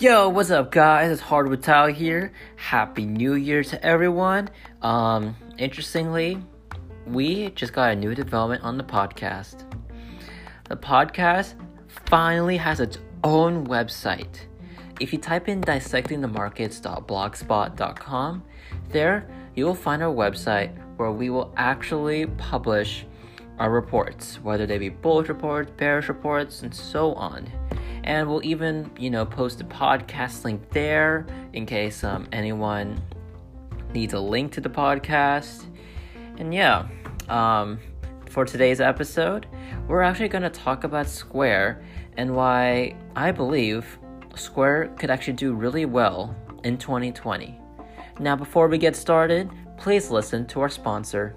Yo, what's up, guys? It's Hardwood Tile here. Happy New Year to everyone. Um, interestingly, we just got a new development on the podcast. The podcast finally has its own website. If you type in dissectingthemarkets.blogspot.com, there you will find our website where we will actually publish our reports, whether they be bullish reports, bearish reports, and so on. And we'll even you know post a podcast link there in case um, anyone needs a link to the podcast. And yeah um, for today's episode we're actually going to talk about square and why i believe square could actually do really well in 2020 now before we get started please listen to our sponsor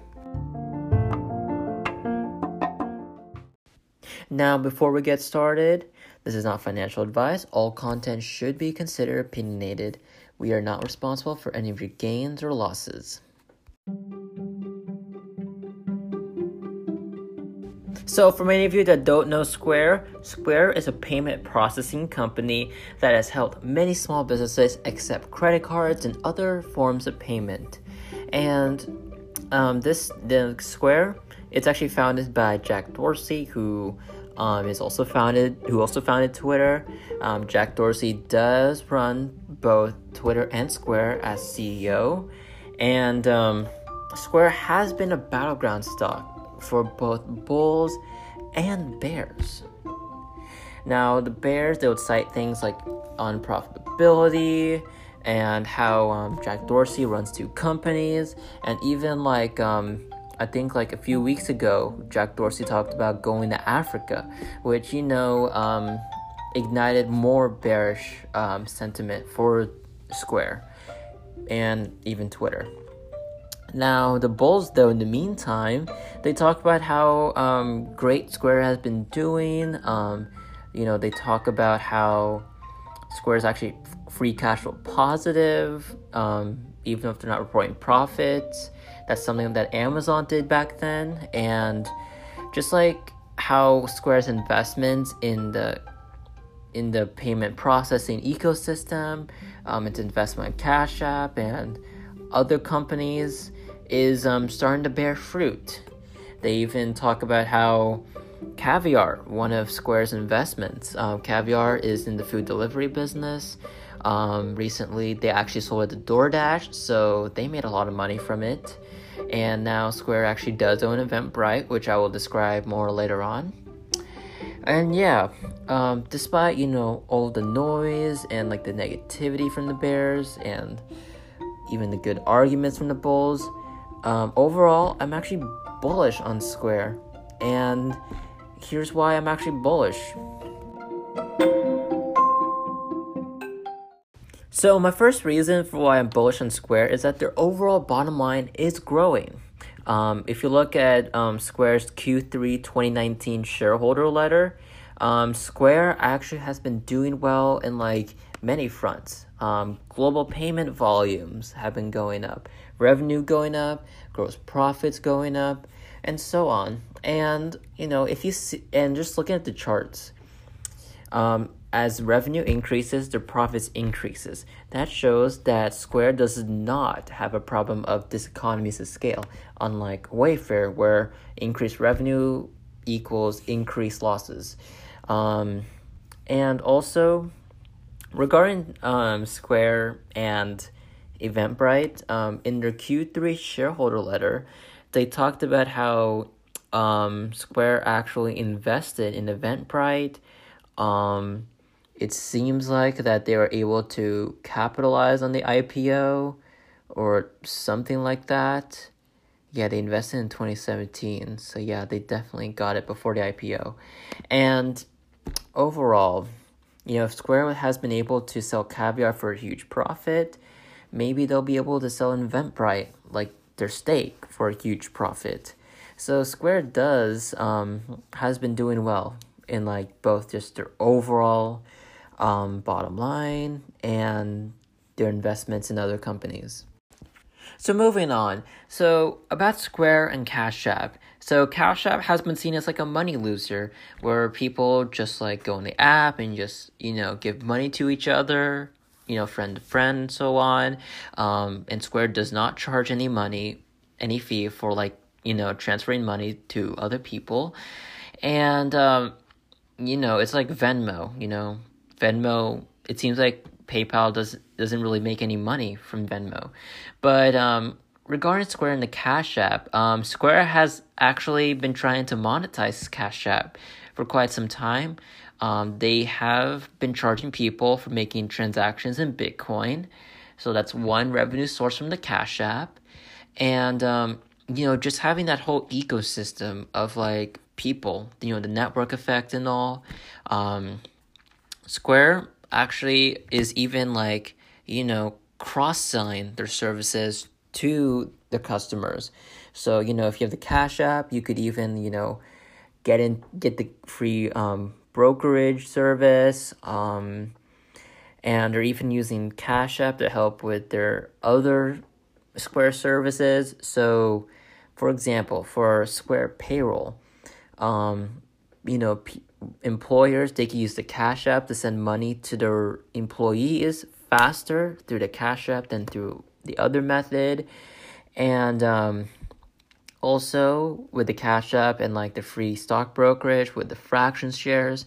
now before we get started this is not financial advice. All content should be considered opinionated. We are not responsible for any of your gains or losses. So, for many of you that don't know Square, Square is a payment processing company that has helped many small businesses accept credit cards and other forms of payment. And um, this the Square, it's actually founded by Jack Dorsey, who um, is also founded who also founded Twitter. Um, Jack Dorsey does run both Twitter and Square as CEO, and um, Square has been a battleground stock for both bulls and bears. Now, the bears they would cite things like unprofitability and how um, Jack Dorsey runs two companies, and even like um, I think like a few weeks ago, Jack Dorsey talked about going to Africa, which you know um, ignited more bearish um, sentiment for Square and even Twitter. Now, the Bulls, though, in the meantime, they talk about how um, great Square has been doing. Um, you know, they talk about how Square is actually free cash flow positive, um, even if they're not reporting profits. Something that Amazon did back then. And just like how Square's investments in the in the payment processing ecosystem, um, its investment in Cash App and other companies is um, starting to bear fruit. They even talk about how Caviar, one of Square's investments, um, Caviar is in the food delivery business. Um, recently, they actually sold it to DoorDash, so they made a lot of money from it. And now Square actually does own Eventbrite, which I will describe more later on. And yeah, um, despite you know all the noise and like the negativity from the Bears and even the good arguments from the Bulls, um, overall I'm actually bullish on Square. And here's why I'm actually bullish. So, my first reason for why I'm bullish on Square is that their overall bottom line is growing. Um, if you look at um, Square's Q3 2019 shareholder letter, um, Square actually has been doing well in like many fronts. Um, global payment volumes have been going up, revenue going up, gross profits going up, and so on. And you know, if you see, and just looking at the charts, um, as revenue increases, the profits increases. That shows that Square does not have a problem of diseconomies of scale, unlike Wayfair, where increased revenue equals increased losses. Um, and also, regarding um, Square and Eventbrite, um, in their Q3 shareholder letter, they talked about how um, Square actually invested in Eventbrite. It seems like that they were able to capitalize on the IPO or something like that. Yeah, they invested in 2017. So yeah, they definitely got it before the IPO. And overall, you know, if Square has been able to sell caviar for a huge profit, maybe they'll be able to sell Eventbrite, like their stake, for a huge profit. So Square does um has been doing well in like both just their overall um, bottom line and their investments in other companies. So moving on. So about Square and Cash App. So Cash App has been seen as like a money loser where people just like go on the app and just, you know, give money to each other, you know, friend to friend and so on. Um, and Square does not charge any money, any fee for like, you know, transferring money to other people. And, um, you know, it's like Venmo, you know, Venmo, it seems like PayPal does doesn't really make any money from Venmo. But um, regarding Square and the Cash App, um, Square has actually been trying to monetize Cash App for quite some time. Um, they have been charging people for making transactions in Bitcoin. So that's one revenue source from the Cash App. And, um, you know, just having that whole ecosystem of like people, you know, the network effect and all. Um, Square actually is even like, you know, cross selling their services to the customers. So, you know, if you have the Cash App, you could even, you know, get in get the free um, brokerage service. Um, and they're even using Cash App to help with their other Square services. So, for example, for Square payroll, um, you know, p- employers they can use the Cash App to send money to their employees faster through the Cash App than through the other method. And um, also with the Cash App and like the free stock brokerage with the fraction shares,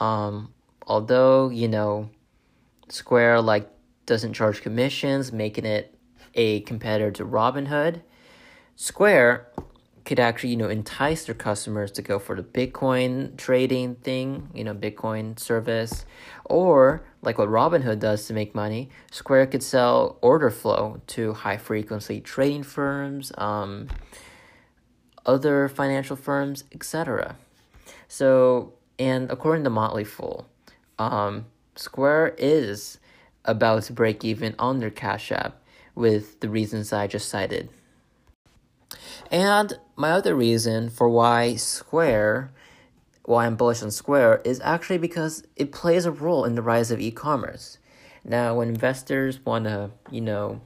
um, although, you know, Square like doesn't charge commissions, making it a competitor to Robinhood. Square could actually, you know, entice their customers to go for the Bitcoin trading thing, you know, Bitcoin service, or like what Robinhood does to make money, Square could sell order flow to high frequency trading firms, um, other financial firms, etc. So, and according to Motley Fool, um, Square is about to break even on their Cash App with the reasons I just cited. And my other reason for why Square, why I'm bullish on Square, is actually because it plays a role in the rise of e commerce. Now, when investors want to, you know,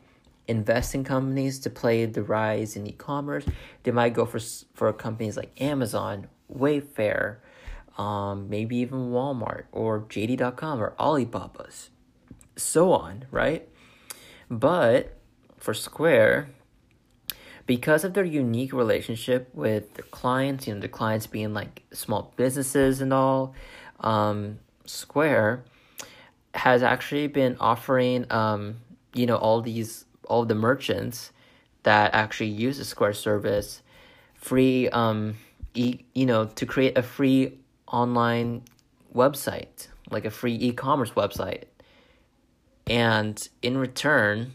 invest in companies to play the rise in e commerce, they might go for, for companies like Amazon, Wayfair, um, maybe even Walmart or JD.com or Alibaba's, so on, right? But for Square, because of their unique relationship with their clients, you know, the clients being like small businesses and all, um, Square has actually been offering, um, you know, all these, all the merchants that actually use the Square service free, um, e- you know, to create a free online website, like a free e commerce website. And in return,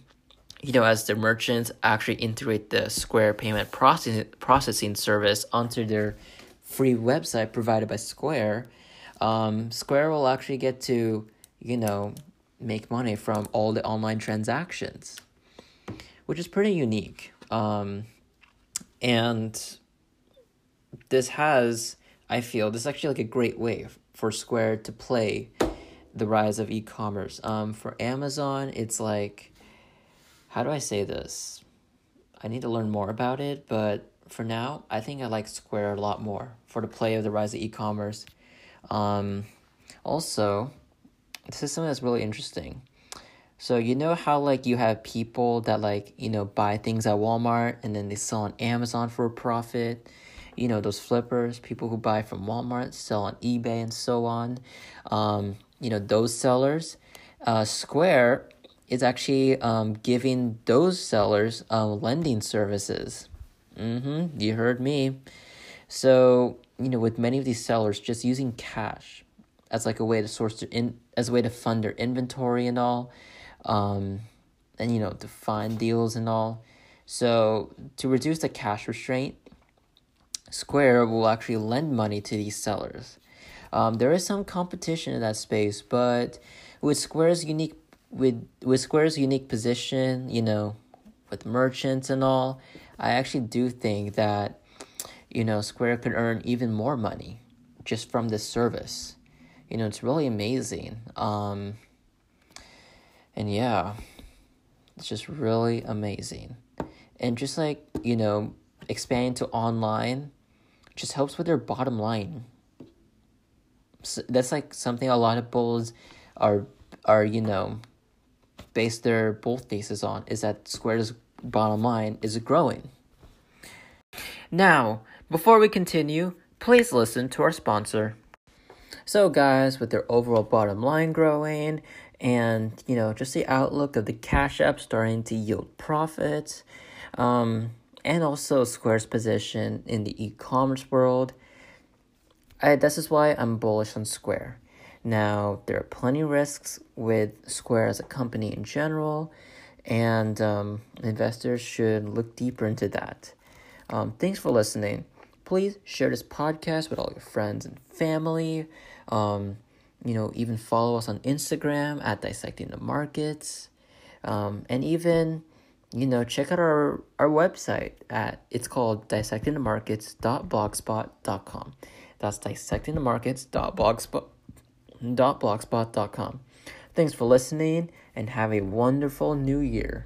you know, as the merchants actually integrate the Square payment processing processing service onto their free website provided by Square, um, Square will actually get to, you know, make money from all the online transactions, which is pretty unique. Um, and this has, I feel, this is actually like a great way for Square to play the rise of e-commerce. Um, for Amazon, it's like how do I say this? I need to learn more about it, but for now, I think I like Square a lot more for the play of the rise of e-commerce. Um, also, this is something that's really interesting. So you know how like you have people that like you know buy things at Walmart and then they sell on Amazon for a profit. You know those flippers, people who buy from Walmart sell on eBay and so on. Um, you know those sellers. Uh, Square is actually um, giving those sellers uh, lending services. Mm-hmm, you heard me. So, you know, with many of these sellers, just using cash as like a way to source their in as a way to fund their inventory and all, um, and you know to find deals and all. So to reduce the cash restraint, Square will actually lend money to these sellers. Um, there is some competition in that space, but with Square's unique with with Square's unique position, you know, with merchants and all, I actually do think that you know Square could earn even more money just from this service. You know, it's really amazing. Um, and yeah, it's just really amazing. And just like, you know, expanding to online, just helps with their bottom line. So that's like something a lot of bulls are are you know base their both thesis on is that Square's bottom line is growing. Now, before we continue, please listen to our sponsor. So, guys, with their overall bottom line growing and you know just the outlook of the cash app starting to yield profits, um, and also Square's position in the e-commerce world, I, this is why I'm bullish on Square. Now, there are plenty of risks with Square as a company in general, and um, investors should look deeper into that. Um, thanks for listening. Please share this podcast with all your friends and family. Um, you know, even follow us on Instagram at Dissecting the Markets. Um, and even, you know, check out our, our website at, it's called dissectingthemarkets.blogspot.com. That's dissectingthemarkets.blogspot.com. Thanks for listening and have a wonderful new year.